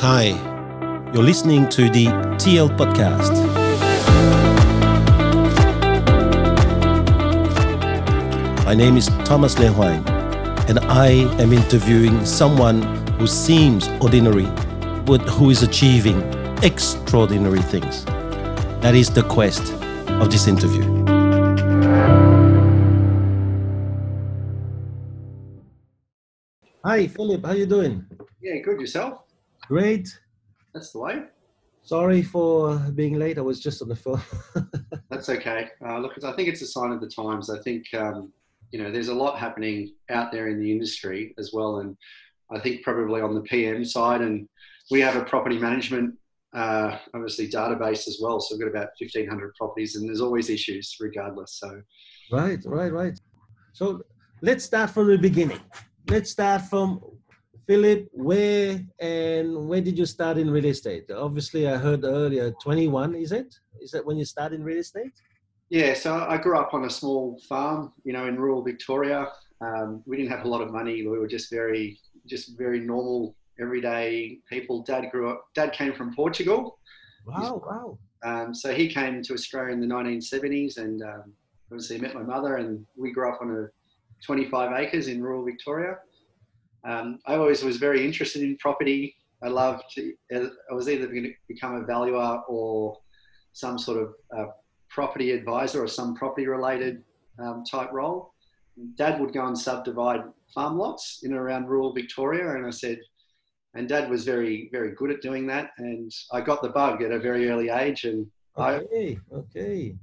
Hi, you're listening to the TL Podcast. My name is Thomas Le Huang, and I am interviewing someone who seems ordinary, but who is achieving extraordinary things. That is the quest of this interview. Hi, Philip. How you doing? Yeah, good yourself. Great. That's the way. Sorry for being late. I was just on the phone. That's okay. Uh, look, I think it's a sign of the times. I think um, you know there's a lot happening out there in the industry as well, and I think probably on the PM side, and we have a property management uh, obviously database as well. So we've got about 1,500 properties, and there's always issues regardless. So right, right, right. So let's start from the beginning. Let's start from Philip, where and where did you start in real estate? Obviously, I heard earlier 21, is it? Is that when you start in real estate? Yeah, so I grew up on a small farm, you know, in rural Victoria. Um, we didn't have a lot of money. We were just very, just very normal, everyday people. Dad grew up. Dad came from Portugal. Wow, wow. Um, so he came to Australia in the 1970s, and um, obviously met my mother, and we grew up on a 25 acres in rural Victoria. Um, I always was very interested in property. I loved. To, I was either going to become a valuer or some sort of uh, property advisor or some property related um, type role. Dad would go and subdivide farm lots in and around rural Victoria, and I said, and Dad was very very good at doing that, and I got the bug at a very early age, and okay, I, okay.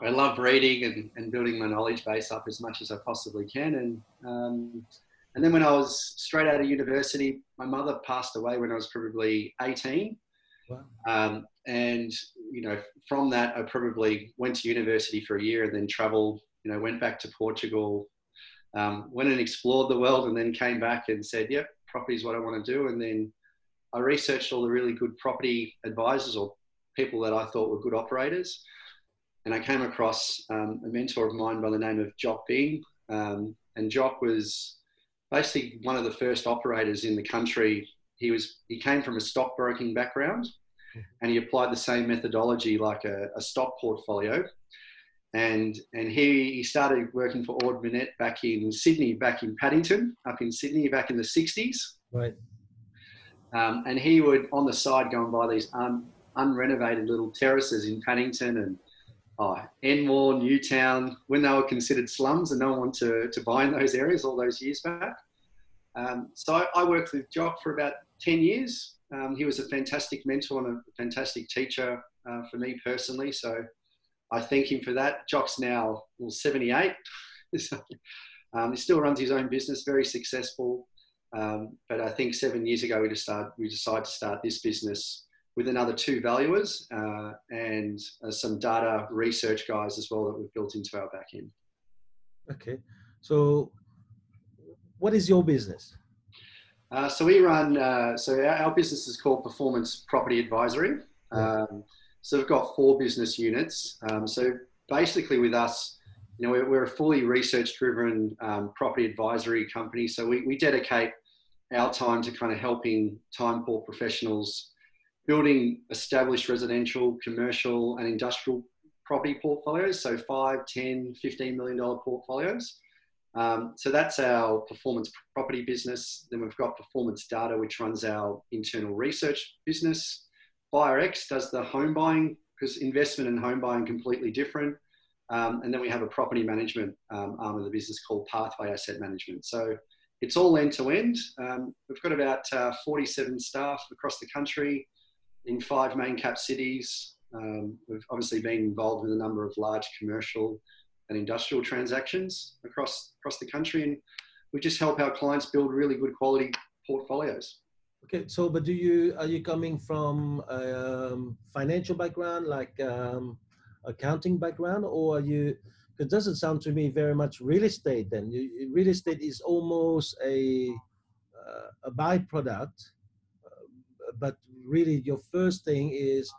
I love reading and, and building my knowledge base up as much as I possibly can, and um, and then when I was straight out of university, my mother passed away when I was probably 18. Wow. Um, and, you know, from that, I probably went to university for a year and then traveled, you know, went back to Portugal, um, went and explored the world and then came back and said, yep, property is what I want to do. And then I researched all the really good property advisors or people that I thought were good operators. And I came across um, a mentor of mine by the name of Jock Bing. Um, and Jock was basically one of the first operators in the country. He was he came from a stockbroking background, and he applied the same methodology like a, a stock portfolio. And and he, he started working for Ord Minnett back in Sydney, back in Paddington, up in Sydney, back in the '60s. Right. Um, and he would on the side go and buy these un, unrenovated little terraces in Paddington and oh, Enmore, Newtown, when they were considered slums and no one wanted to, to buy in those areas all those years back. Um, so I, I, worked with Jock for about 10 years. Um, he was a fantastic mentor and a fantastic teacher uh, for me personally. So I thank him for that. Jock's now well, 78. so, um, he still runs his own business, very successful. Um, but I think seven years ago we, just we decided to start this business with another two valuers uh, and uh, some data research guys as well that we've built into our back end. Okay. So, what is your business? Uh, so, we run, uh, so our, our, business is called Performance Property Advisory. Um, so, we've got four business units. Um, so, basically, with us, you know, we're, we're a fully research driven um, property advisory company. So, we, we dedicate our time to kind of helping time poor professionals building established residential, commercial, and industrial property portfolios, so 5, 10, 15 million dollar portfolios. Um, so that's our performance property business. Then we've got performance data, which runs our internal research business. BuyerX does the home buying because investment and home buying completely different. Um, and then we have a property management um, arm of the business called Pathway Asset Management. So it's all end to end. We've got about uh, 47 staff across the country in five main cap cities. Um, we've obviously been involved with a number of large commercial and industrial transactions across across the country, and we just help our clients build really good quality portfolios. Okay, so but do you are you coming from a um, financial background, like um, accounting background, or are you? It doesn't sound to me very much real estate. Then you, real estate is almost a uh, a byproduct, uh, but really your first thing is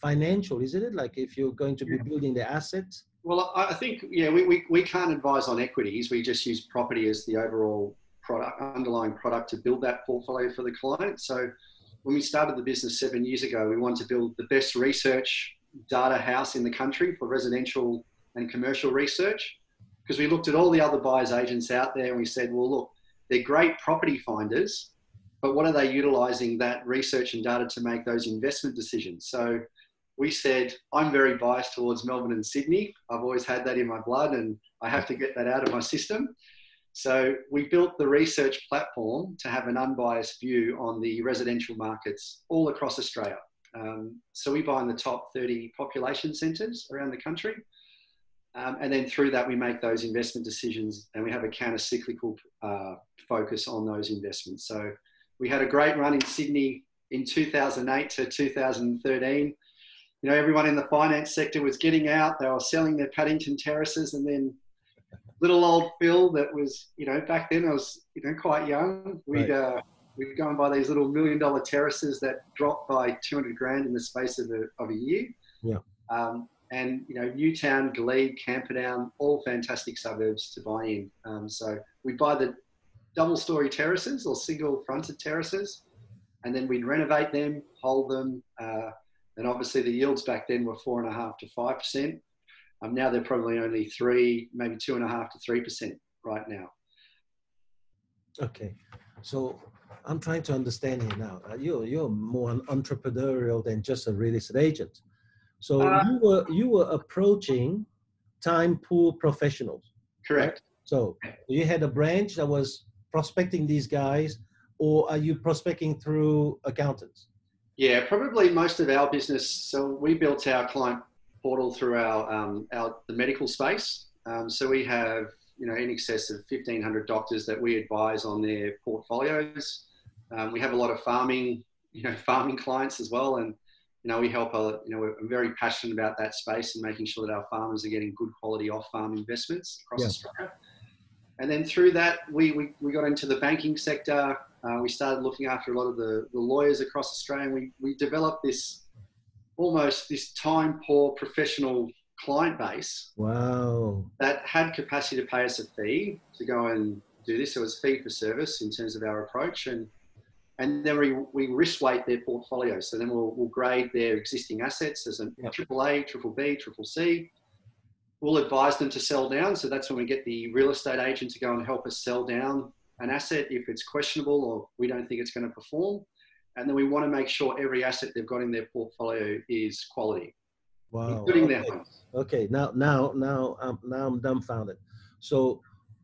financial, isn't it? Like if you're going to be building the assets. Well, I think yeah, we, we, we can't advise on equities. We just use property as the overall product, underlying product to build that portfolio for the client. So when we started the business seven years ago, we wanted to build the best research data house in the country for residential and commercial research because we looked at all the other buyers agents out there and we said, well, look, they're great property finders, but what are they utilizing that research and data to make those investment decisions? So we said, I'm very biased towards Melbourne and Sydney. I've always had that in my blood and I have to get that out of my system. So we built the research platform to have an unbiased view on the residential markets all across Australia. Um, so we buy in the top 30 population centres around the country. Um, and then through that, we make those investment decisions and we have a counter cyclical uh, focus on those investments. So we had a great run in Sydney in 2008 to 2013. You know, everyone in the finance sector was getting out, they were selling their Paddington terraces, and then little old Phil that was, you know, back then I was, you know, quite young. We'd, right. uh, we'd go and buy these little million dollar terraces that dropped by 200 grand in the space of a, of a year. Yeah. Um, and, you know, Newtown, Glebe, Camperdown, all fantastic suburbs to buy in. Um, so we'd buy the double story terraces or single fronted terraces, and then we'd renovate them, hold them. Uh, and obviously the yields back then were four and a half to five percent. Um, now they're probably only three, maybe two and a half to three percent right now. Okay, so I'm trying to understand here now. Uh, you're you're more an entrepreneurial than just a real estate agent. So uh, you were you were approaching time pool professionals. Correct. Right? So you had a branch that was prospecting these guys, or are you prospecting through accountants? Yeah, probably most of our business. So we built our client portal through our, um, our the medical space. Um, so we have you know in excess of 1,500 doctors that we advise on their portfolios. Um, we have a lot of farming, you know, farming clients as well, and you know we help. A, you know, we're very passionate about that space and making sure that our farmers are getting good quality off-farm investments across yeah. Australia. And then through that, we, we, we got into the banking sector. Uh, we started looking after a lot of the, the lawyers across Australia. And we, we developed this almost this time poor professional client base. Wow. That had capacity to pay us a fee to go and do this. So it was fee for service in terms of our approach. And and then we, we risk weight their portfolio. So then we'll, we'll grade their existing assets as a yep. triple A, triple B, triple C. We'll advise them to sell down. So that's when we get the real estate agent to go and help us sell down an asset if it's questionable or we don't think it's going to perform and then we want to make sure every asset they've got in their portfolio is quality, wow. including okay. their homes. Okay, now now now I'm now I'm dumbfounded. So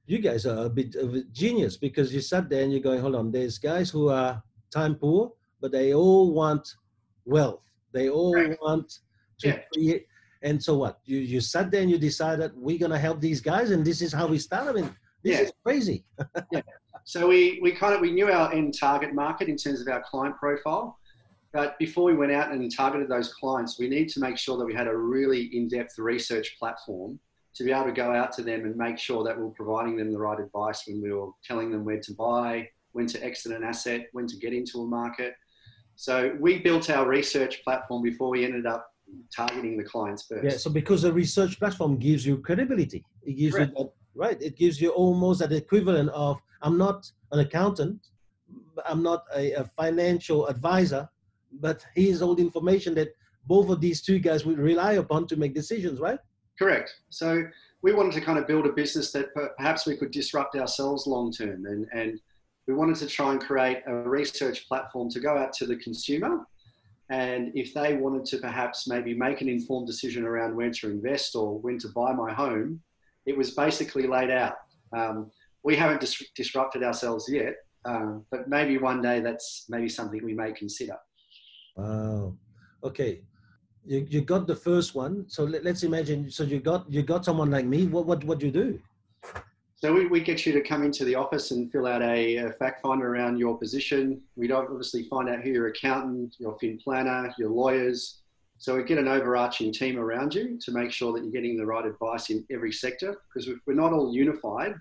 you guys are a bit of a genius because you sat there and you're going, hold on, there's guys who are time poor, but they all want wealth. They all right. want to yeah. create. And so what? You you sat there and you decided we're gonna help these guys, and this is how we started. I mean, this yeah. is crazy. yeah. So we, we kind of we knew our end target market in terms of our client profile. But before we went out and targeted those clients, we need to make sure that we had a really in-depth research platform to be able to go out to them and make sure that we we're providing them the right advice when we were telling them where to buy, when to exit an asset, when to get into a market. So we built our research platform before we ended up targeting the clients first. Yeah, so because the research platform gives you credibility, it gives Correct. you that, right. It gives you almost an equivalent of I'm not an accountant, I'm not a, a financial advisor, but here's all the information that both of these two guys would rely upon to make decisions, right? Correct. So we wanted to kind of build a business that perhaps we could disrupt ourselves long term, and and we wanted to try and create a research platform to go out to the consumer, and if they wanted to perhaps maybe make an informed decision around when to invest or when to buy my home, it was basically laid out. Um, we haven't dis- disrupted ourselves yet, um, but maybe one day that's maybe something we may consider. Wow. Okay. You, you got the first one. So let, us imagine. So you got you got someone like me. What what what do you do? So we, we get you to come into the office and fill out a, a fact finder around your position. We'd obviously find out who your accountant, your fin planner, your lawyers. So we get an overarching team around you to make sure that you're getting the right advice in every sector because if we're not all unified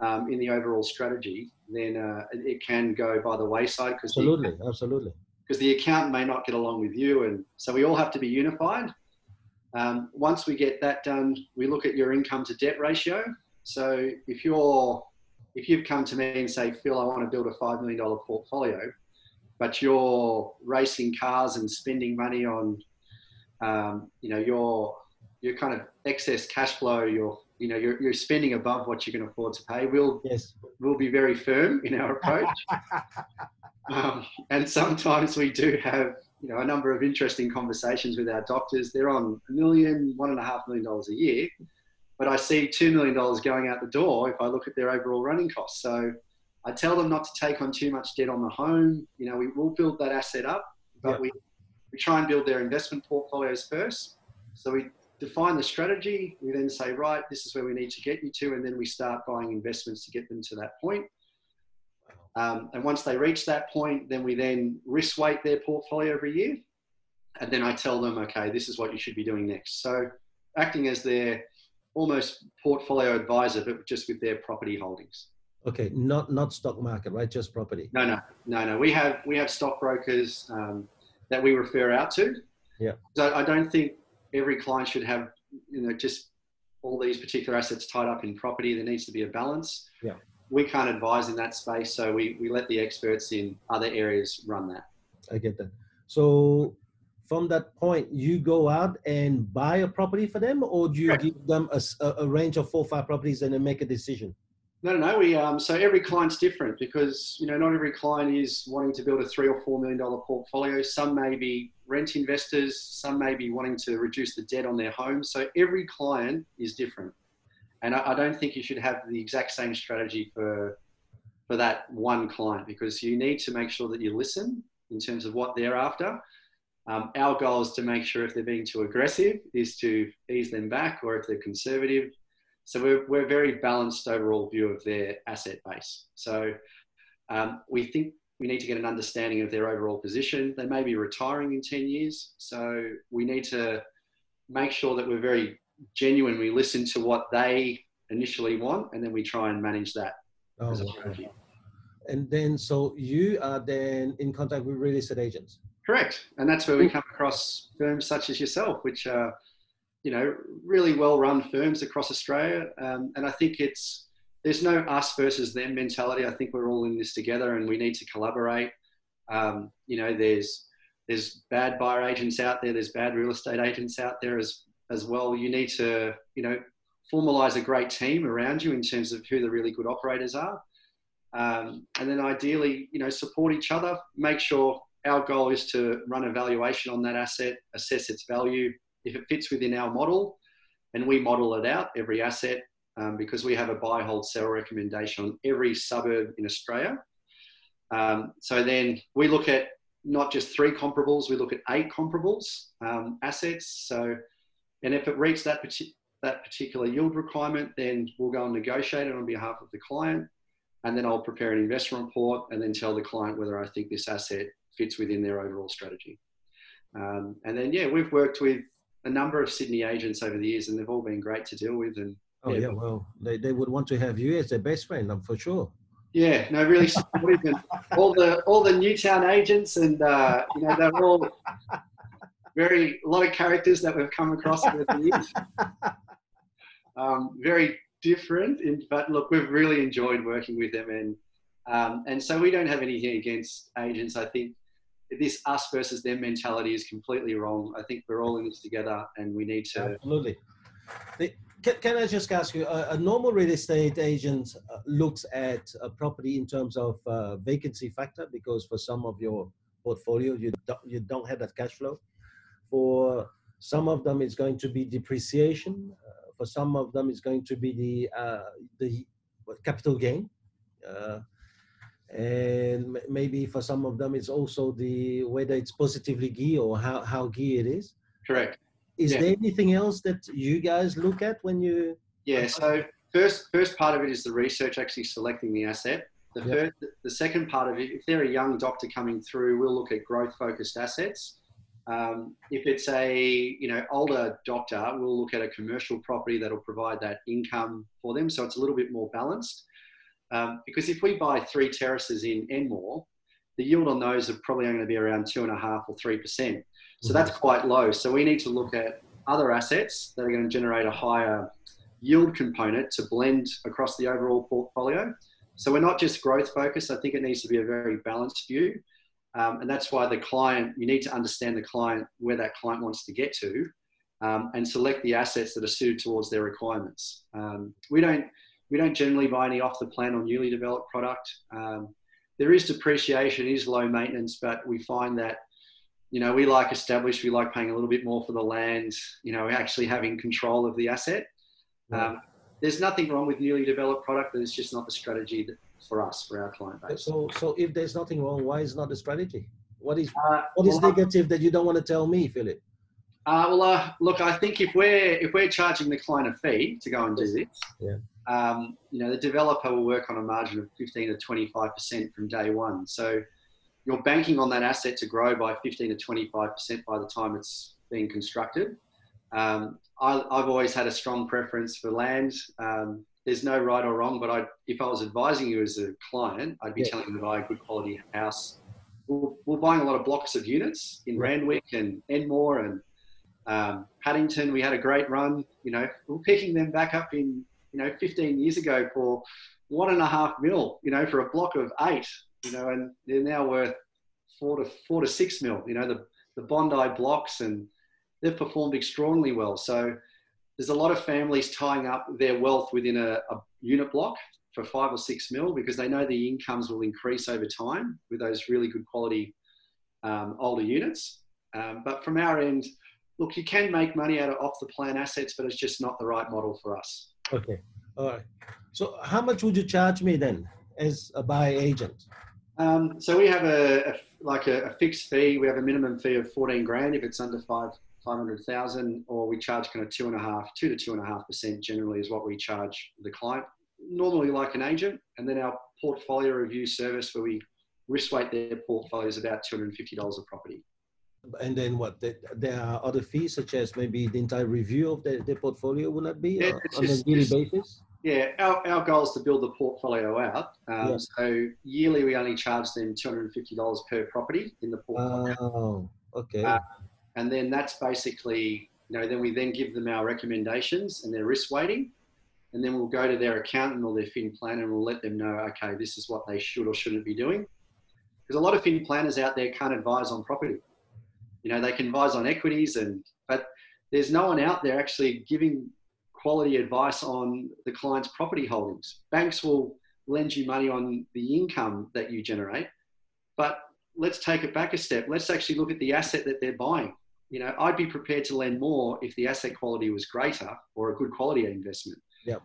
um, in the overall strategy, then uh, it can go by the wayside. Because absolutely, the, absolutely. Because the accountant may not get along with you, and so we all have to be unified. Um, once we get that done, we look at your income to debt ratio. So if you're if you've come to me and say, Phil, I want to build a five million dollar portfolio, but you're racing cars and spending money on, um, you know, your your kind of excess cash flow. You're you know you're, you're spending above what you can afford to pay. We'll Yes. we'll be very firm in our approach. um, and sometimes we do have you know a number of interesting conversations with our doctors. They're on a million, one and a half million dollars a year, but I see two million dollars going out the door if I look at their overall running costs. So I tell them not to take on too much debt on the home. You know, we will build that asset up, but Yeah. we we try and build their investment portfolios first. So we define the strategy. We then say, right, this is where we need to get you to, and then we start buying investments to get them to that point. Um, and once they reach that point, then we then risk weight their portfolio every year. And then I tell them, okay, this is what you should be doing next. So acting as their almost portfolio advisor, but just with their property holdings. Okay, not not stock market, right? Just property. No, no, no, no. We have we have stockbrokers um, that we refer out to. Yeah. So I don't think every client should have you know just all these particular assets tied up in property. There needs to be a balance. Yeah. We can't advise in that space, so we, we let the experts in other areas run that. I get that. So from that point, you go out and buy a property for them, or do you Correct. give them a range of four or five properties and then make a decision? No, no, no. We um, so every client's different because you know not every client is wanting to build a three or four million dollar portfolio. Some may be rent investors. Some may be wanting to reduce the debt on their home. So every client is different, and I, I don't think you should have the exact same strategy for for that one client because you need to make sure that you listen in terms of what they're after. Um, our goal is to make sure if they're being too aggressive, is to ease them back, or if they're conservative, so we're, we're very balanced overall view of their asset base. So um, we think we need to get an understanding of their overall position. They may be retiring in 10 years. So we need to make sure that we're very genuine. We listen to what they initially want and then we try and manage that Oh, as a wow. And then, so you are then in contact with real estate agents. Correct. And that's where we come across firms such as yourself, which are, you know, really well run firms across Australia. Um, and I think it's, there's no us versus them mentality. I think we're all in this together and we need to collaborate. Um, you know, there's, there's bad buyer agents out there. There's bad real estate agents out there as, as well. You need to, you know, formalize a great team around you in terms of who the really good operators are. Um, and then ideally, you know, support each other, make sure our goal is to run a valuation on that asset, assess its value. If it fits within our model, and we model it out every asset um, because we have a buy, hold, sell recommendation on every suburb in Australia. Um, so then we look at not just three comparables, we look at eight comparables um, assets. So, and if it reaches that, that particular yield requirement, then we'll go and negotiate it on behalf of the client. And then I'll prepare an investment report and then tell the client whether I think this asset fits within their overall strategy. Um, and then, yeah, we've worked with a number of Sydney agents over the years and they've all been great to deal with. And Oh Yeah. yeah, well, they, they would want to have you as their best friend, um, for sure. yeah, no, really supportive. and all the, all the Newtown agents and, uh, you know, they're all very, a lot of characters that we've come across over the years. Um, very different, in, but look, we've really enjoyed working with them. And, um, and so we don't have anything against agents. I think this us versus them mentality is completely wrong. I think we're all in this together and we need to, Absolutely. The, can, can I just ask you, a, a normal real estate agent uh, looks at a property in terms of uh, vacancy factor because for some of your portfolio, you don't, you don't have that cash flow. For some of them, it's going to be depreciation. Uh, for some of them, it's going to be the, uh, the capital gain. And maybe for some of them, it's also the whether it's positively gear or how, how gear it is. correct. Is Yeah. there anything else that you guys look at when you? Yeah. So first, first part of it is the research, actually selecting the asset. The Yeah. first, the second part of it, if they're a young doctor coming through, we'll look at growth-focused assets. Um, if it's a you know older doctor, we'll look at a commercial property that'll provide that income for them, so it's a little bit more balanced. Um, because if we buy three terraces in Enmore, the yield on those are probably only going to be around two and a half or three percent. So that's quite low. So we need to look at other assets that are going to generate a higher yield component to blend across the overall portfolio. So we're not just growth focused. I think it needs to be a very balanced view. Um, and that's why the client, you need to understand the client, where that client wants to get to, um, and select the assets that are suited towards their requirements. Um, we don't we don't generally buy any off the plan or newly developed product. Um, there is depreciation, is low maintenance, but we find that you know we like established, we like paying a little bit more for the land. You know, actually having control of the asset. Um, there's nothing wrong with newly developed product, but it's just not the strategy that, for us, for our client base. So, so if there's nothing wrong, why is not the strategy? What is Uh, what is well, negative that you don't want to tell me, Philip? Uh, well, uh, look, I think if we're if we're charging the client a fee to go and do this, Yeah. Um, you know, the developer will work on a margin of 15 to 25 percent from day one. So you're banking on that asset to grow by 15 to 25 percent by the time it's being constructed. Um, I, I've always had a strong preference for land. Um, there's no right or wrong, but I, if I was advising you as a client, I'd be Yeah. telling you to buy a good quality house. We're, we're buying a lot of blocks of units in Right. Randwick and Enmore and um, Paddington. We had a great run. You know, we're picking them back up in you know 15 years ago for one and a half mil. You know, for a block of eight. You know, and they're now worth four to four to six mil. You know, the the Bondi blocks and they've performed extraordinarily well. So there's a lot of families tying up their wealth within a, a unit block for five or six mil because they know the incomes will increase over time with those really good quality um, older units. Um, but from our end, look, you can make money out of off the plan assets, but it's just not the right model for us. Okay, all right. So, how much would you charge me then as a buy agent? Um, so we have a, a like a, a fixed fee. We have a minimum fee of 14 grand if it's under five 500,000, or we charge kind of two and a half, two to two and a half percent generally is what we charge the client. Normally like an agent, and then our portfolio review service where we risk weight their portfolio is about $250 a property. And then what? There, there are other fees such as maybe the entire review of the, the portfolio. Would that be Yeah, uh, on just- a yearly basis? Yeah, our, our goal is to build the portfolio out. Um, Yeah. So yearly we only charge them $250 per property in the portfolio. Oh, okay. Uh, and then that's basically you know then we then give them our recommendations and their risk weighting and then we'll go to their accountant or their fin planner and we'll let them know okay this is what they should or shouldn't be doing because a lot of fin planners out there can't advise on property you know they can advise on equities and but there's no one out there actually giving quality advice on the client's property holdings banks will lend you money on the income that you generate but let's take it back a step let's actually look at the asset that they're buying you know, I'd be prepared to lend more if the asset quality was greater or a good quality investment. Yep.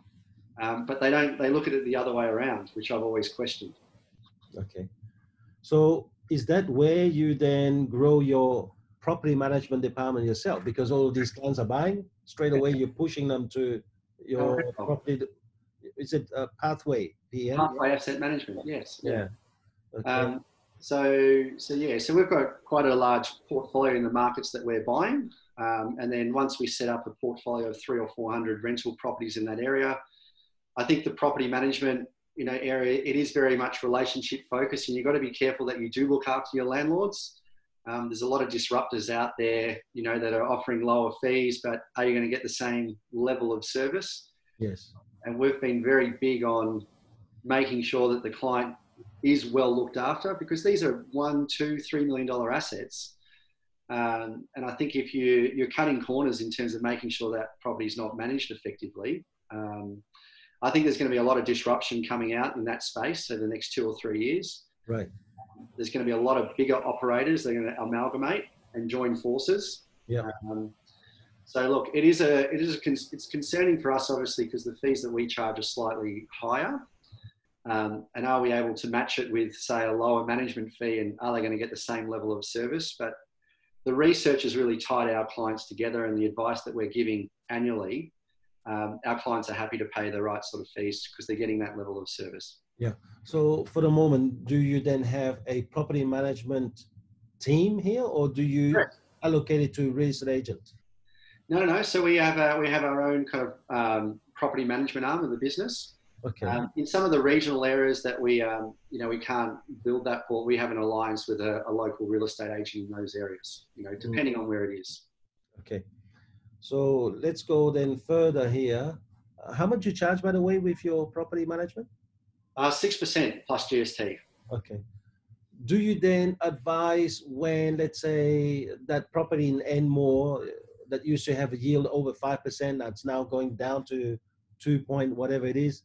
Um, but they don't. They look at it the other way around, which I've always questioned. Okay. So is that where you then grow your property management department yourself? Because all of these clients are buying, straight away you're pushing them to your property. Is it a pathway? PM? Pathway asset management, yes. Yeah. Okay. Um, so, so yeah, so we've got quite a large portfolio in the markets that we're buying, um, and then once we set up a portfolio of three or four hundred rental properties in that area, I think the property management you know area it is very much relationship focused, and you've got to be careful that you do look after your landlords. Um, there's a lot of disruptors out there, you know, that are offering lower fees, but are you going to get the same level of service? yes. and we've been very big on making sure that the client is well looked after because these are one, two, three million dollar assets. Um, and I think if you you're cutting corners in terms of making sure that property is not managed effectively, um, I think there's going to be a lot of disruption coming out in that space over the next two or three years. Right. There's going to be a lot of bigger operators. They're going to amalgamate and join forces. Yeah. Um, so look, it is a it is a con- it's concerning for us obviously because the fees that we charge are slightly higher. Um, and are we able to match it with say a lower management fee and are they going to get the same level of service? But the research has really tied our clients together and the advice that we're giving annually, um, our clients are happy to pay the right sort of fees because they're getting that level of service. So for the moment, do you then have a property management team here, or do you Correct. allocate it to a real estate agent? No, no, no. So we have uh, we have our own kind of um, property management arm of the business. Okay. Um, in some of the regional areas that we, um, you know, we can't build that for, we have an alliance with a, a local real estate agent in those areas. You know, depending on where it is. Okay. So let's go then further here. Uh, How much you charge, by the way, with your property management? Uh, Six percent plus GST. Okay. do you then advise when, let's say, that property in Enmore that used to have a yield over 5%, that's now going down to 2 point whatever it is,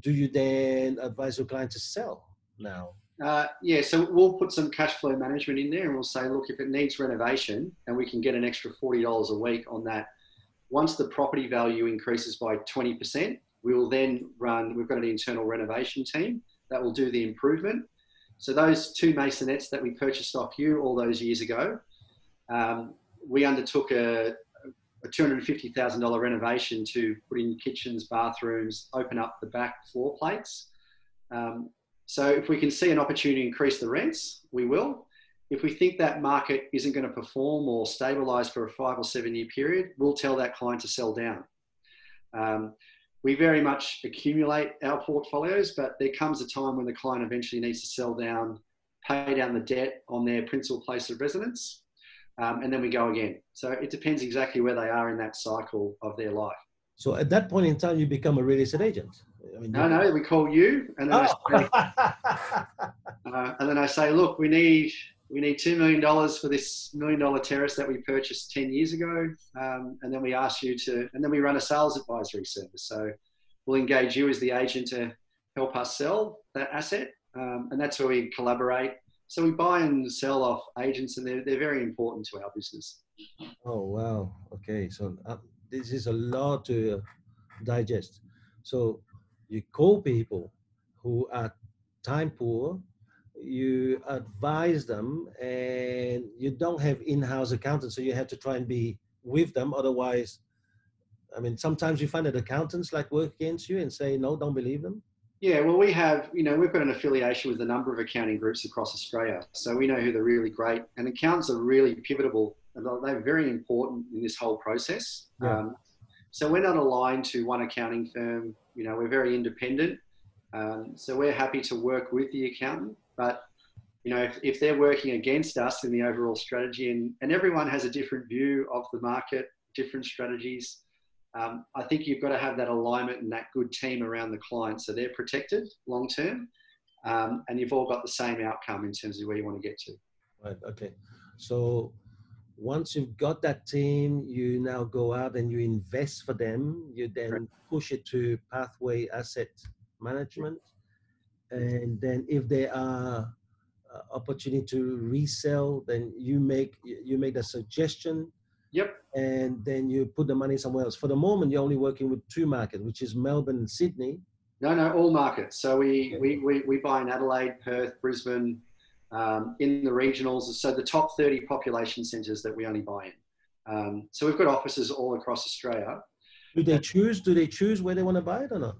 do you then advise your client to sell now? Uh, yeah, so we'll put some cash flow management in there and we'll say, look, if it needs renovation and we can get an extra $40 a week on that, once the property value increases by 20%, we will then run, we've got an internal renovation team that will do the improvement. So those two masonettes that we purchased off you all those years ago, um, we undertook a, a $250,000 renovation to put in kitchens, bathrooms, open up the back floor plates. Um, so if we can see an opportunity to increase the rents, we will. If we think that market isn't going to perform or stabilize for a five or seven year period, we'll tell that client to sell down. Um, we very much accumulate our portfolios, but there comes a time when the client eventually needs to sell down, pay down the debt on their principal place of residence, um, and then we go again. So it depends exactly where they are in that cycle of their life. So at that point in time, you become a real estate agent. I mean, no, no, we call you, and then, oh. I say, uh, and then I say, look, we need we need two million dollars for this million dollar terrace that we purchased ten years ago, um, and then we ask you to, and then we run a sales advisory service. So we'll engage you as the agent to help us sell that asset, um, and that's where we collaborate. So we buy and sell off agents, and they're they're very important to our business. Oh wow! Okay, so uh, this is a lot to digest. So you call people who are time poor you advise them and you don't have in-house accountants so you have to try and be with them. Otherwise i mean sometimes you find that accountants like work against you and say no don't believe them. Yeah well we have you know we've got an affiliation with a number of accounting groups across australia so we know who they're really great and accountants are really pivotal they're very important in this whole process. Yeah. um, so we're not aligned to one accounting firm you know we're very independent um, so we're happy to work with the accountant but you know, if, if they're working against us in the overall strategy, and, and everyone has a different view of the market, different strategies, um, I think you've got to have that alignment and that good team around the client so they're protected long term, um, and you've all got the same outcome in terms of where you want to get to. Right. Okay. So once you've got that team, you now go out and you invest for them. You then right. push it to pathway asset management and then if there are uh, opportunity to resell then you make you make the suggestion. Yep. And then you put the money somewhere else. For the moment you're only working with two markets which is melbourne and sydney. No no all markets. So we okay. we, we, we buy in adelaide perth brisbane um, in the regionals. So the top 30 population centres that we only buy in. Um, so we've got offices all across australia. Do they choose do they choose where they want to buy it or not?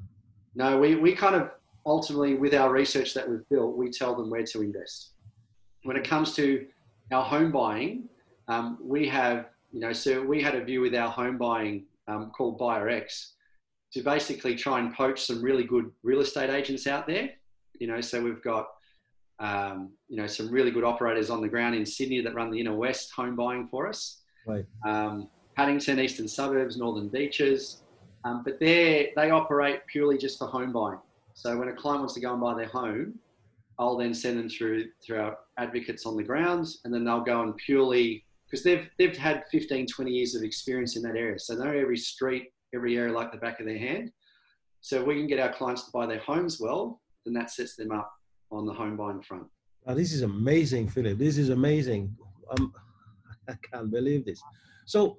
No we, we kind of ultimately, with our research that we've built, we tell them where to invest. When it comes to our home buying, um, we have, you know, so we had a view with our home buying um, called BuyerX to basically try and poach some really good real estate agents out there. You know, so we've got, um, you know, some really good operators on the ground in Sydney that run the inner west home buying for us. Right. Um, Paddington, eastern suburbs, northern beaches, um, but they they operate purely just for home buying. So when a client wants to go and buy their home, I'll then send them through through our advocates on the grounds, and then they'll go and purely because they've they've had 15, 20 years of experience in that area, so they know every street, every area like the back of their hand. So if we can get our clients to buy their homes well, then that sets them up on the home buying front. Oh, this is amazing, Philip. This is amazing. Um, I can't believe this. So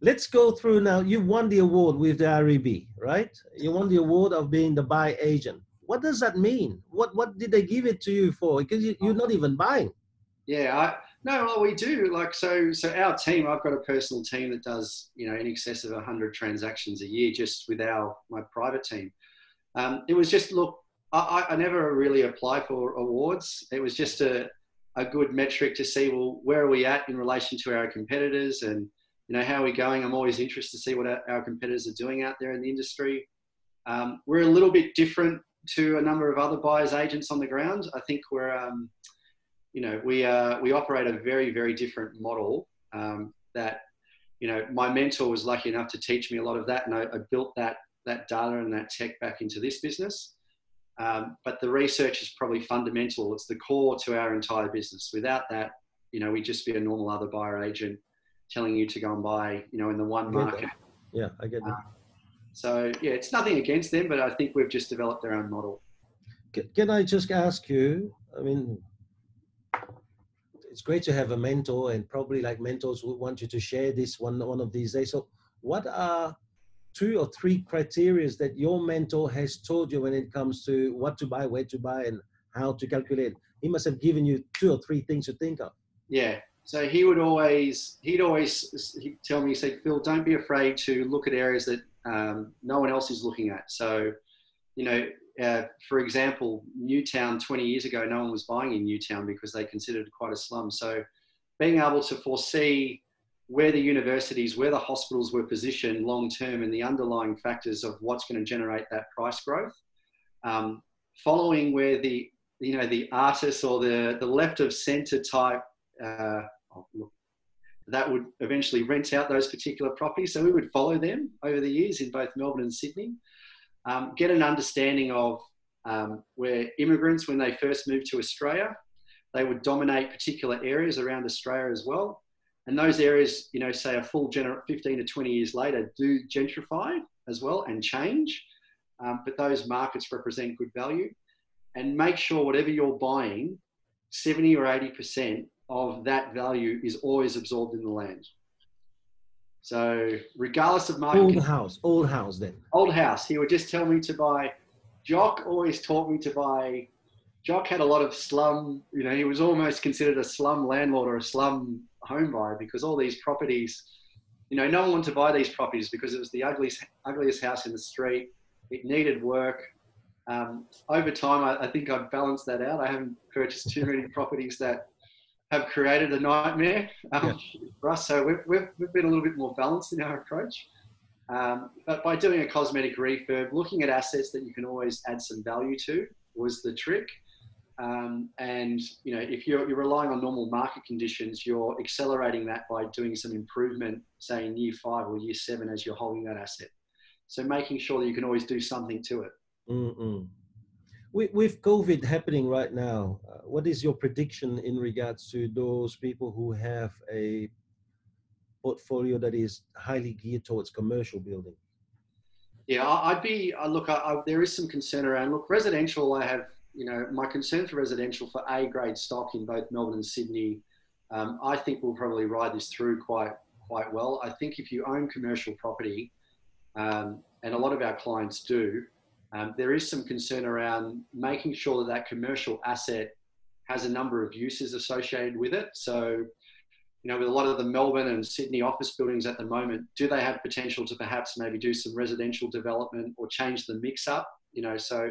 let's go through now. You won the award with the REB, right? You won the award of being the buy agent. What does that mean? What what did they give it to you for? Because you, you're not even buying. Yeah, I, no, well, we do. Like so, so our team. I've got a personal team that does you know in excess of hundred transactions a year just with our my private team. Um, it was just look. I, I never really apply for awards. It was just a a good metric to see well where are we at in relation to our competitors and you know, how are we going? I'm always interested to see what our, our competitors are doing out there in the industry. Um, we're a little bit different to a number of other buyers agents on the ground. I think we're, um, you know, we uh, we operate a very very different model. Um, that, you know, my mentor was lucky enough to teach me a lot of that, and I, I built that that data and that tech back into this business. Um, but the research is probably fundamental. It's the core to our entire business. Without that, you know, we'd just be a normal other buyer agent telling you to go and buy, you know, in the one market. Yeah, I get that. Um, so yeah, it's nothing against them, but I think we've just developed our own model. Can I just ask you? I mean, it's great to have a mentor, and probably like mentors would want you to share this one one of these days. So, what are two or three criterias that your mentor has told you when it comes to what to buy, where to buy, and how to calculate? He must have given you two or three things to think of. Yeah. So he would always, he'd always he'd tell me, he said, Phil, don't be afraid to look at areas that um, no one else is looking at. So, you know, uh, for example, Newtown 20 years ago, no one was buying in Newtown because they considered it quite a slum. So, being able to foresee where the universities, where the hospitals were positioned long term, and the underlying factors of what's going to generate that price growth, um, following where the you know the artists or the the left of centre type uh, look, that would eventually rent out those particular properties. So we would follow them over the years in both Melbourne and Sydney um, get an understanding of um, where immigrants, when they first moved to Australia, they would dominate particular areas around Australia as well. And those areas, you know, say a full gener- 15 to 20 years later, do gentrify as well and change. Um, but those markets represent good value. And make sure whatever you're buying, 70 or 80% of that value is always absorbed in the land. So regardless of market, old house, old house then. Old house. He would just tell me to buy. Jock always taught me to buy. Jock had a lot of slum. You know, he was almost considered a slum landlord or a slum home buyer because all these properties. You know, no one wanted to buy these properties because it was the ugliest, ugliest house in the street. It needed work. Um, over time, I, I think I've balanced that out. I haven't purchased too many properties that have created a nightmare um, yeah. for us. So we've, we've, we've, been a little bit more balanced in our approach. Um, but by doing a cosmetic refurb, looking at assets that you can always add some value to was the trick. Um, and you know, if you're, you're relying on normal market conditions, you're accelerating that by doing some improvement, say in year five or year seven, as you're holding that asset. So making sure that you can always do something to it. Mm-mm with, with COVID happening right now, uh, what is your prediction in regards to those people who have a portfolio that is highly geared towards commercial building? Yeah, I'd be, uh, look, I, I, there is some concern around, look, residential, I have, you know, my concern for residential for A grade stock in both Melbourne and Sydney, um, I think we'll probably ride this through quite, quite well. I think if you own commercial property, um, and a lot of our clients do, um, there is some concern around making sure that that commercial asset has a number of uses associated with it. So, you know, with a lot of the Melbourne and Sydney office buildings at the moment, do they have potential to perhaps maybe do some residential development or change the mix up? You know, so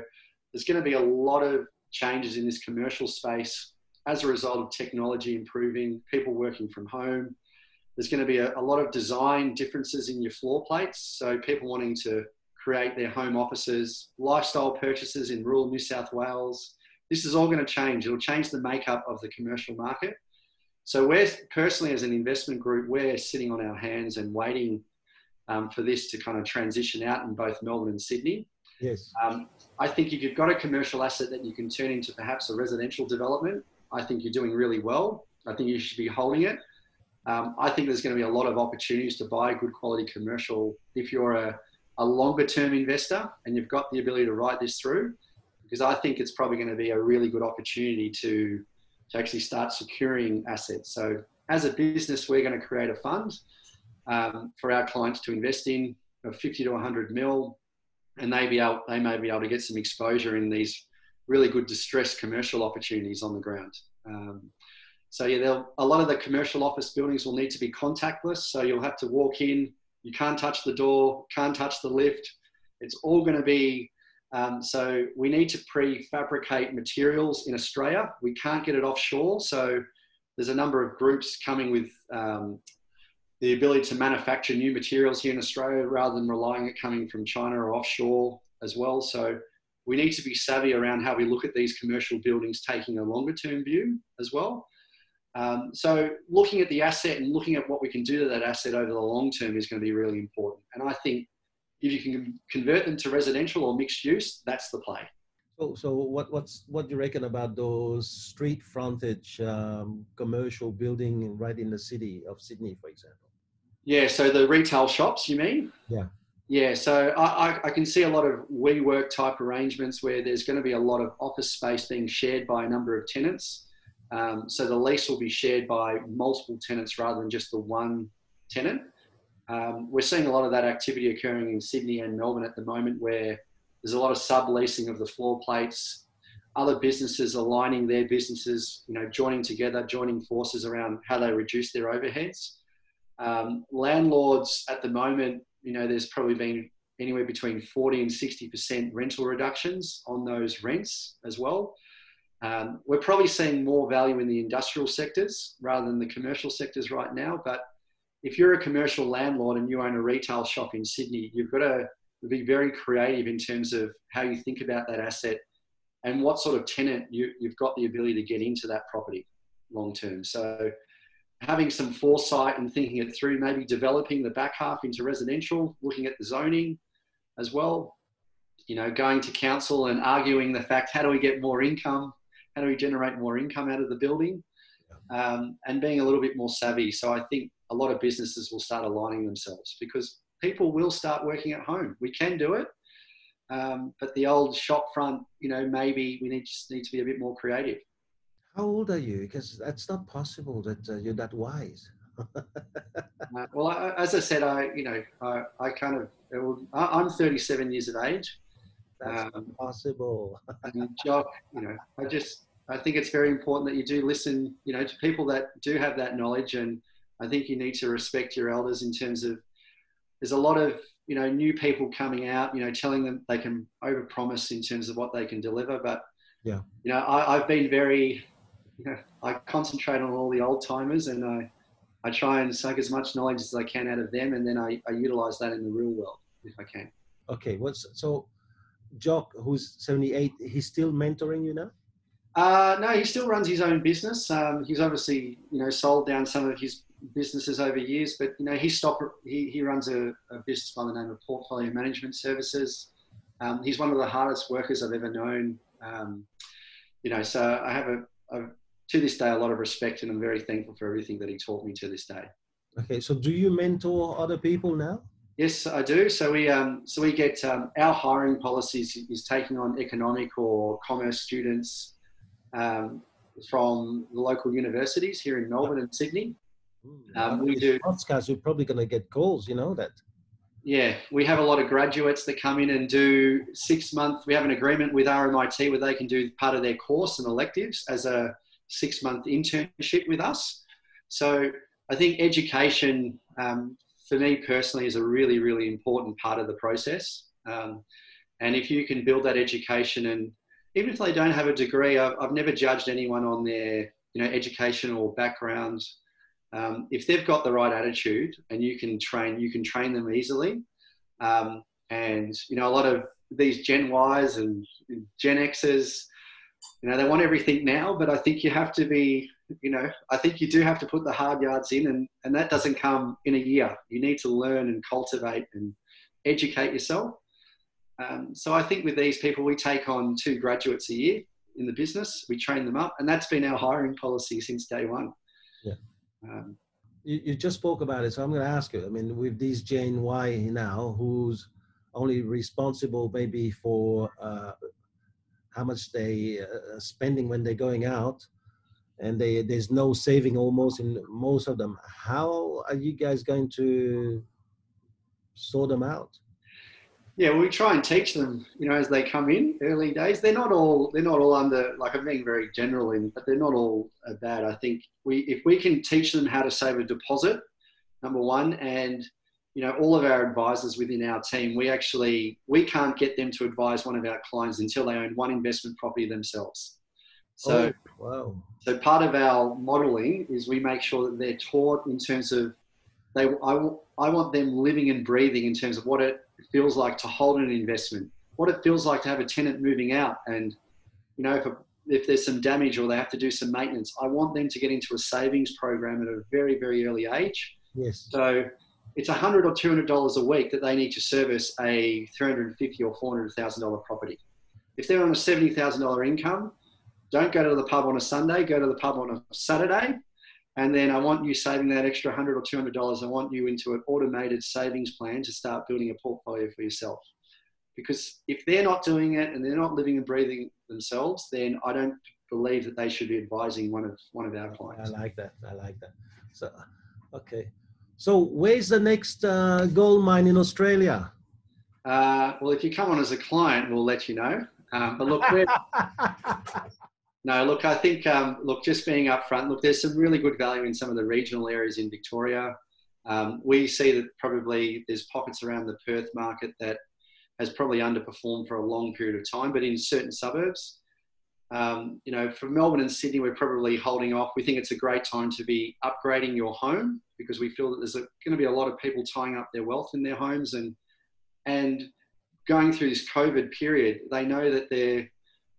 there's going to be a lot of changes in this commercial space as a result of technology improving, people working from home. There's going to be a, a lot of design differences in your floor plates. So people wanting to create their home offices, lifestyle purchases in rural New South Wales. This is all going to change. It'll change the makeup of the commercial market. So we're personally, as an investment group, we're sitting on our hands and waiting um, for this to kind of transition out in both Melbourne and Sydney. Yes. Um, I think if you've got a commercial asset that you can turn into perhaps a residential development, I think you're doing really well. I think you should be holding it. Um, I think there's going to be a lot of opportunities to buy good quality commercial if you're a a longer term investor and you've got the ability to ride this through, because I think it's probably going to be a really good opportunity to, to actually start securing assets. So, as a business, we're going to create a fund um, for our clients to invest in of 50 to 100 mil, and they be able, they may be able to get some exposure in these really good distressed commercial opportunities on the ground. Um, so yeah, a lot of the commercial office buildings will need to be contactless. So you'll have to walk in, you can't touch the door, can't touch the lift. It's all going to be um, so we need to prefabricate materials in Australia. We can't get it offshore. So there's a number of groups coming with um, the ability to manufacture new materials here in Australia rather than relying it coming from China or offshore as well. So we need to be savvy around how we look at these commercial buildings, taking a longer term view as well. Um, so looking at the asset and looking at what we can do to that asset over the long term is going to be really important. And I think if you can convert them to residential or mixed use, that's the play. So, so what, what's what do you reckon about those street frontage um, commercial building right in the city of Sydney, for example? Yeah, so the retail shops, you mean? Yeah. Yeah, so I, I can see a lot of WeWork type arrangements where there's going to be a lot of office space being shared by a number of tenants. Um, so the lease will be shared by multiple tenants rather than just the one tenant. Um, we're seeing a lot of that activity occurring in Sydney and Melbourne at the moment where there's a lot of subleasing of the floor plates, other businesses aligning their businesses, you know, joining together, joining forces around how they reduce their overheads. Um, landlords at the moment, you know, there's probably been anywhere between 40 and 60% rental reductions on those rents as well. Um, we're probably seeing more value in the industrial sectors rather than the commercial sectors right now. But if you're a commercial landlord and you own a retail shop in Sydney, you've got to be very creative in terms of how you think about that asset and what sort of tenant you, you've got the ability to get into that property long term. So having some foresight and thinking it through, maybe developing the back half into residential, looking at the zoning as well, you know, going to council and arguing the fact, how do we get more income how do we generate more income out of the building? Um, and being a little bit more savvy. So I think a lot of businesses will start aligning themselves because people will start working at home. We can do it. Um, but the old shop front, you know, maybe we need just need to be a bit more creative. How old are you? Because that's not possible that uh, you're that wise. uh, well, I, as I said, I you know I, I kind of I'm 37 years of age. That's um, possible. and Jock, you know, I just I think it's very important that you do listen, you know, to people that do have that knowledge, and I think you need to respect your elders in terms of. There's a lot of you know new people coming out, you know, telling them they can overpromise in terms of what they can deliver, but yeah, you know, I, I've been very, you know, I concentrate on all the old timers, and I I try and suck as much knowledge as I can out of them, and then I, I utilize that in the real world if I can. Okay, what's so Jock, who's 78, he's still mentoring you now? Uh, no, he still runs his own business. Um, he's obviously, you know, sold down some of his businesses over years, but you know, he stopped. He, he runs a, a business by the name of Portfolio Management Services. Um, he's one of the hardest workers I've ever known. Um, you know, so I have a, a, to this day a lot of respect, and I'm very thankful for everything that he taught me to this day. Okay, so do you mentor other people now? Yes, I do. So we um, so we get um, our hiring policies is taking on economic or commerce students um, from the local universities here in Melbourne and Sydney. Um, we do podcast. We're probably going to get calls. You know that. Yeah, we have a lot of graduates that come in and do six month. We have an agreement with RMIT where they can do part of their course and electives as a six month internship with us. So I think education um, for me personally is a really, really important part of the process. Um, and if you can build that education and even if they don't have a degree, I've, I've never judged anyone on their you know educational background. Um, if they've got the right attitude and you can train, you can train them easily. Um, and you know a lot of these Gen Ys and Gen Xers, you know they want everything now, but I think you have to be you know, I think you do have to put the hard yards in, and, and that doesn't come in a year. You need to learn and cultivate and educate yourself. Um, so I think with these people, we take on two graduates a year in the business. We train them up, and that's been our hiring policy since day one. Yeah. Um, you, you just spoke about it, so I'm going to ask you. I mean, with these Jane Y now, who's only responsible maybe for uh, how much they uh, spending when they're going out and they, there's no saving almost in most of them. How are you guys going to sort them out? Yeah, we try and teach them, you know, as they come in early days. They're not all they're not all under like I'm being very general in, but they're not all bad. I think we if we can teach them how to save a deposit, number one, and you know all of our advisors within our team, we actually we can't get them to advise one of our clients until they own one investment property themselves. So, oh, wow. So part of our modelling is we make sure that they're taught in terms of they. I, I want them living and breathing in terms of what it feels like to hold an investment, what it feels like to have a tenant moving out, and you know if a, if there's some damage or they have to do some maintenance, I want them to get into a savings program at a very very early age. Yes. So it's a hundred or two hundred dollars a week that they need to service a three hundred and fifty or four hundred thousand dollar property. if they're on a seventy thousand dollar income, don't go to the pub on a Sunday. Go to the pub on a Saturday, and then I want you saving that extra hundred or two hundred dollars. I want you into an automated savings plan to start building a portfolio for yourself. Because if they're not doing it and they're not living and breathing themselves, then I don't believe that they should be advising one of one of our clients. I like that. I like that. So, okay. So, where's the next uh, gold mine in Australia? Uh, well, if you come on as a client, we'll let you know. Um, but look, no, look, I think, um, look, just being upfront, look, there's some really good value in some of the regional areas in Victoria. Um, we see that probably there's pockets around the Perth market that has probably underperformed for a long period of time, but in certain suburbs, um, you know, for Melbourne and Sydney, we're probably holding off. We think it's a great time to be upgrading your home because we feel that there's going to be a lot of people tying up their wealth in their homes and and going through this COVID period. They know that they're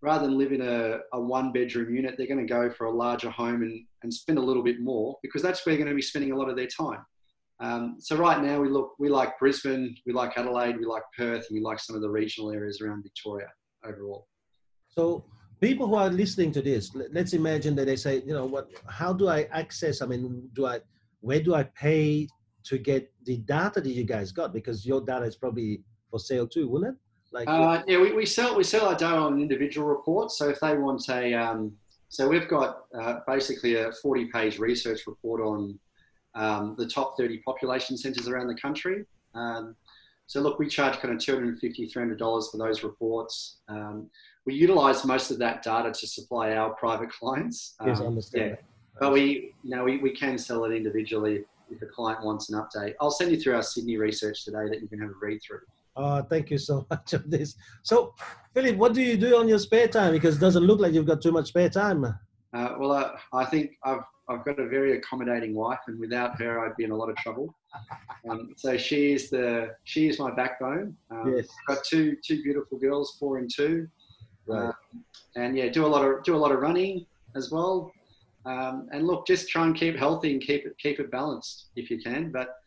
rather than live in a, a one bedroom unit, they're going to go for a larger home and, and spend a little bit more because that's where they're going to be spending a lot of their time. Um, so right now we look, we like Brisbane, we like Adelaide, we like Perth, and we like some of the regional areas around Victoria overall. So people who are listening to this, let's imagine that they say, you know, what? How do I access? I mean, do I? Where do I pay to get the data that you guys got? Because your data is probably for sale too, wouldn't it? Like, uh, yeah, we, we sell we sell our data on an individual report. So if they want a, um, so we've got uh, basically a 40 page research report on um, the top 30 population centres around the country. Um, so look, we charge kind of 250 $300 for those reports. Um, we utilize most of that data to supply our private clients. Yes, I um, understand. Yeah. But we, you know, we, we can sell it individually if a client wants an update. I'll send you through our Sydney research today that you can have a read through. Oh, thank you so much of this. So, Philip, what do you do on your spare time? Because it doesn't look like you've got too much spare time. Uh, well, uh, I think I've, I've got a very accommodating wife, and without her, I'd be in a lot of trouble. Um, so she is the she is my backbone. Um, yes. I've got two two beautiful girls, four and two. Right. Um, and yeah, do a lot of do a lot of running as well. Um, and look, just try and keep healthy and keep it keep it balanced if you can. But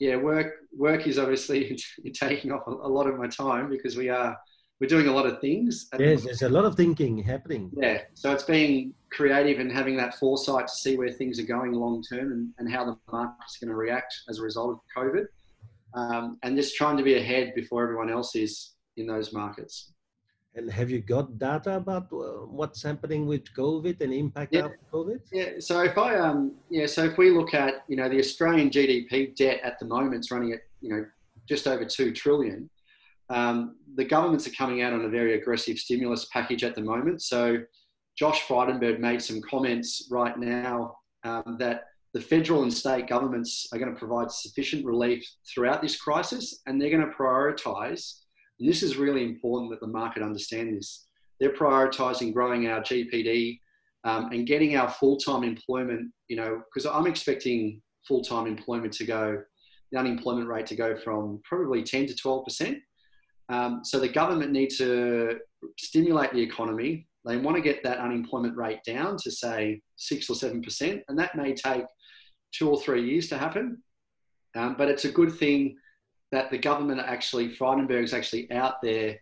yeah, work work is obviously taking off a, lot of my time because we are we're doing a lot of things. Yes, there's a lot of thinking happening. Yeah, so it's being creative and having that foresight to see where things are going long term and, and how the market's going to react as a result of COVID, um, and just trying to be ahead before everyone else is in those markets. And have you got data about uh, what's happening with COVID and impact yeah. of COVID? Yeah. So if I um yeah so if we look at you know the Australian GDP debt at the moment is running at you know just over two trillion. Um, the governments are coming out on a very aggressive stimulus package at the moment. So Josh Frydenberg made some comments right now um, that the federal and state governments are going to provide sufficient relief throughout this crisis, and they're going to prioritise and this is really important that the market understand this. They're prioritizing growing our GPD um, and getting our full-time employment, you know, because I'm expecting full-time employment to go, the unemployment rate to go from probably 10 to 12%. Um, so the government needs to stimulate the economy. They want to get that unemployment rate down to say six or seven percent, and that may take two or three years to happen. Um, but it's a good thing that the government actually, Frydenberg's actually out there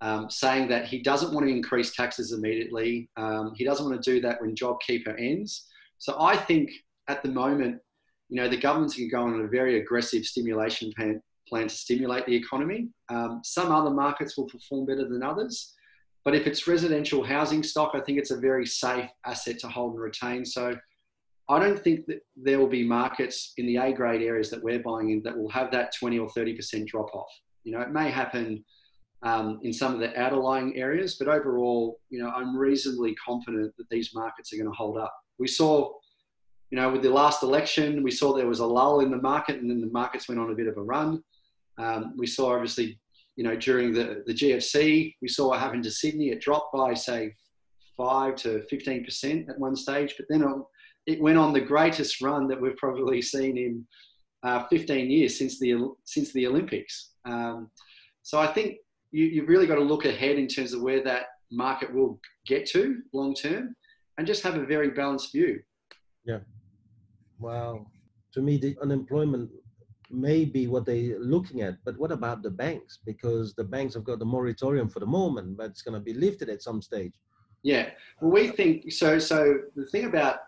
um, saying that he doesn't want to increase taxes immediately. Um, he doesn't want to do that when JobKeeper ends. So I think at the moment, you know, the government's going to go on a very aggressive stimulation plan, plan to stimulate the economy. Um, some other markets will perform better than others. But if it's residential housing stock, I think it's a very safe asset to hold and retain. So I don't think that there will be markets in the A grade areas that we're buying in that will have that 20 or 30% drop off. You know, it may happen um, in some of the outerlying areas, but overall, you know, I'm reasonably confident that these markets are going to hold up. We saw, you know, with the last election, we saw there was a lull in the market and then the markets went on a bit of a run. Um, we saw obviously, you know, during the, the GFC, we saw what happened to Sydney. It dropped by, say, 5 to 15% at one stage, but then it went on the greatest run that we've probably seen in uh, 15 years since the since the Olympics. Um, so I think you, you've really got to look ahead in terms of where that market will get to long term, and just have a very balanced view. Yeah. Wow. To me, the unemployment may be what they're looking at. But what about the banks? Because the banks have got the moratorium for the moment, but it's going to be lifted at some stage. Yeah, well, we think so. So the thing about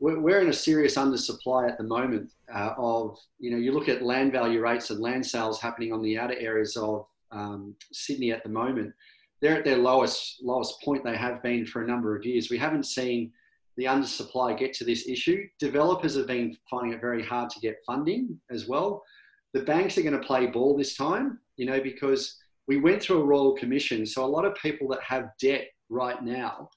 we're, in a serious undersupply at the moment. Uh, of you know, you look at land value rates and land sales happening on the outer areas of um, Sydney at the moment. They're at their lowest lowest point they have been for a number of years. We haven't seen the undersupply get to this issue. Developers have been finding it very hard to get funding as well. The banks are going to play ball this time, you know, because we went through a royal commission. So a lot of people that have debt right now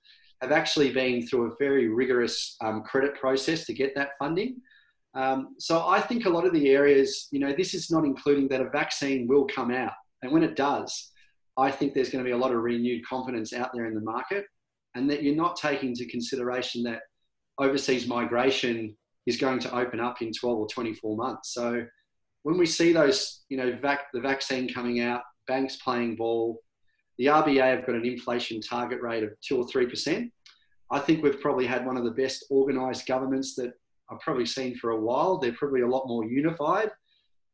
have actually been through a very rigorous um, credit process to get that funding. Um, so I think a lot of the areas, you know, this is not including that a vaccine will come out. And when it does, I think there's going to be a lot of renewed confidence out there in the market and that you're not taking into consideration that overseas migration is going to open up in 12 or 24 months. So when we see those, you know, vac- the vaccine coming out, banks playing ball, the RBA have got an inflation target rate of two or three percent. I think we've probably had one of the best organised governments that I've probably seen for a while. They're probably a lot more unified.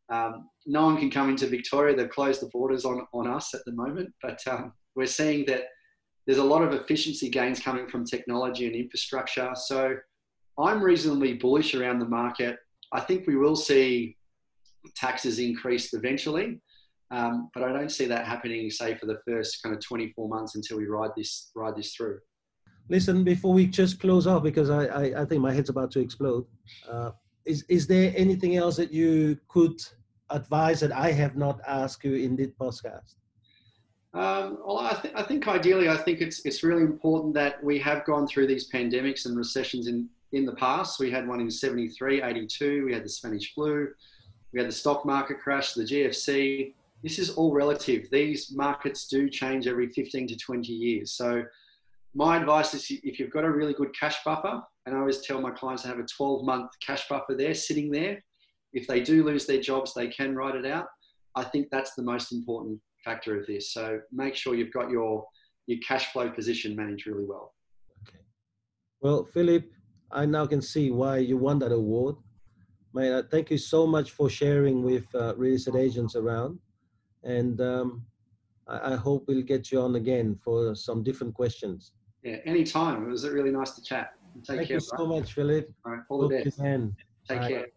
Um, no one can come into Victoria. They've closed the borders on, on us at the moment, but um, we're seeing that there's a lot of efficiency gains coming from technology and infrastructure. So I'm reasonably bullish around the market. I think we will see taxes increased eventually. Um, but I don't see that happening, say, for the first kind of 24 months until we ride this ride this through. Listen, before we just close off, because I, I, I think my head's about to explode. Uh, is is there anything else that you could advise that I have not asked you in this podcast? Um, well, I, th- I think ideally, I think it's it's really important that we have gone through these pandemics and recessions in in the past. We had one in 73, 82. We had the Spanish flu. We had the stock market crash, the GFC this is all relative. These markets do change every 15 to 20 years. So my advice is if you've got a really good cash buffer, and I always tell my clients to have a 12 month cash buffer there sitting there. If they do lose their jobs, they can write it out. I think that's the most important factor of this. So make sure you've got your your cash flow position managed really well. Okay. Well, Philip, I now can see why you won that award. Man, thank you so much for sharing with uh, real estate agents around and um, I, I, hope we'll get you on again for some different questions. Yeah, anytime. It was really nice to chat. Take Thank care, you so much, Philip. All right, all the best. Take Bye. care.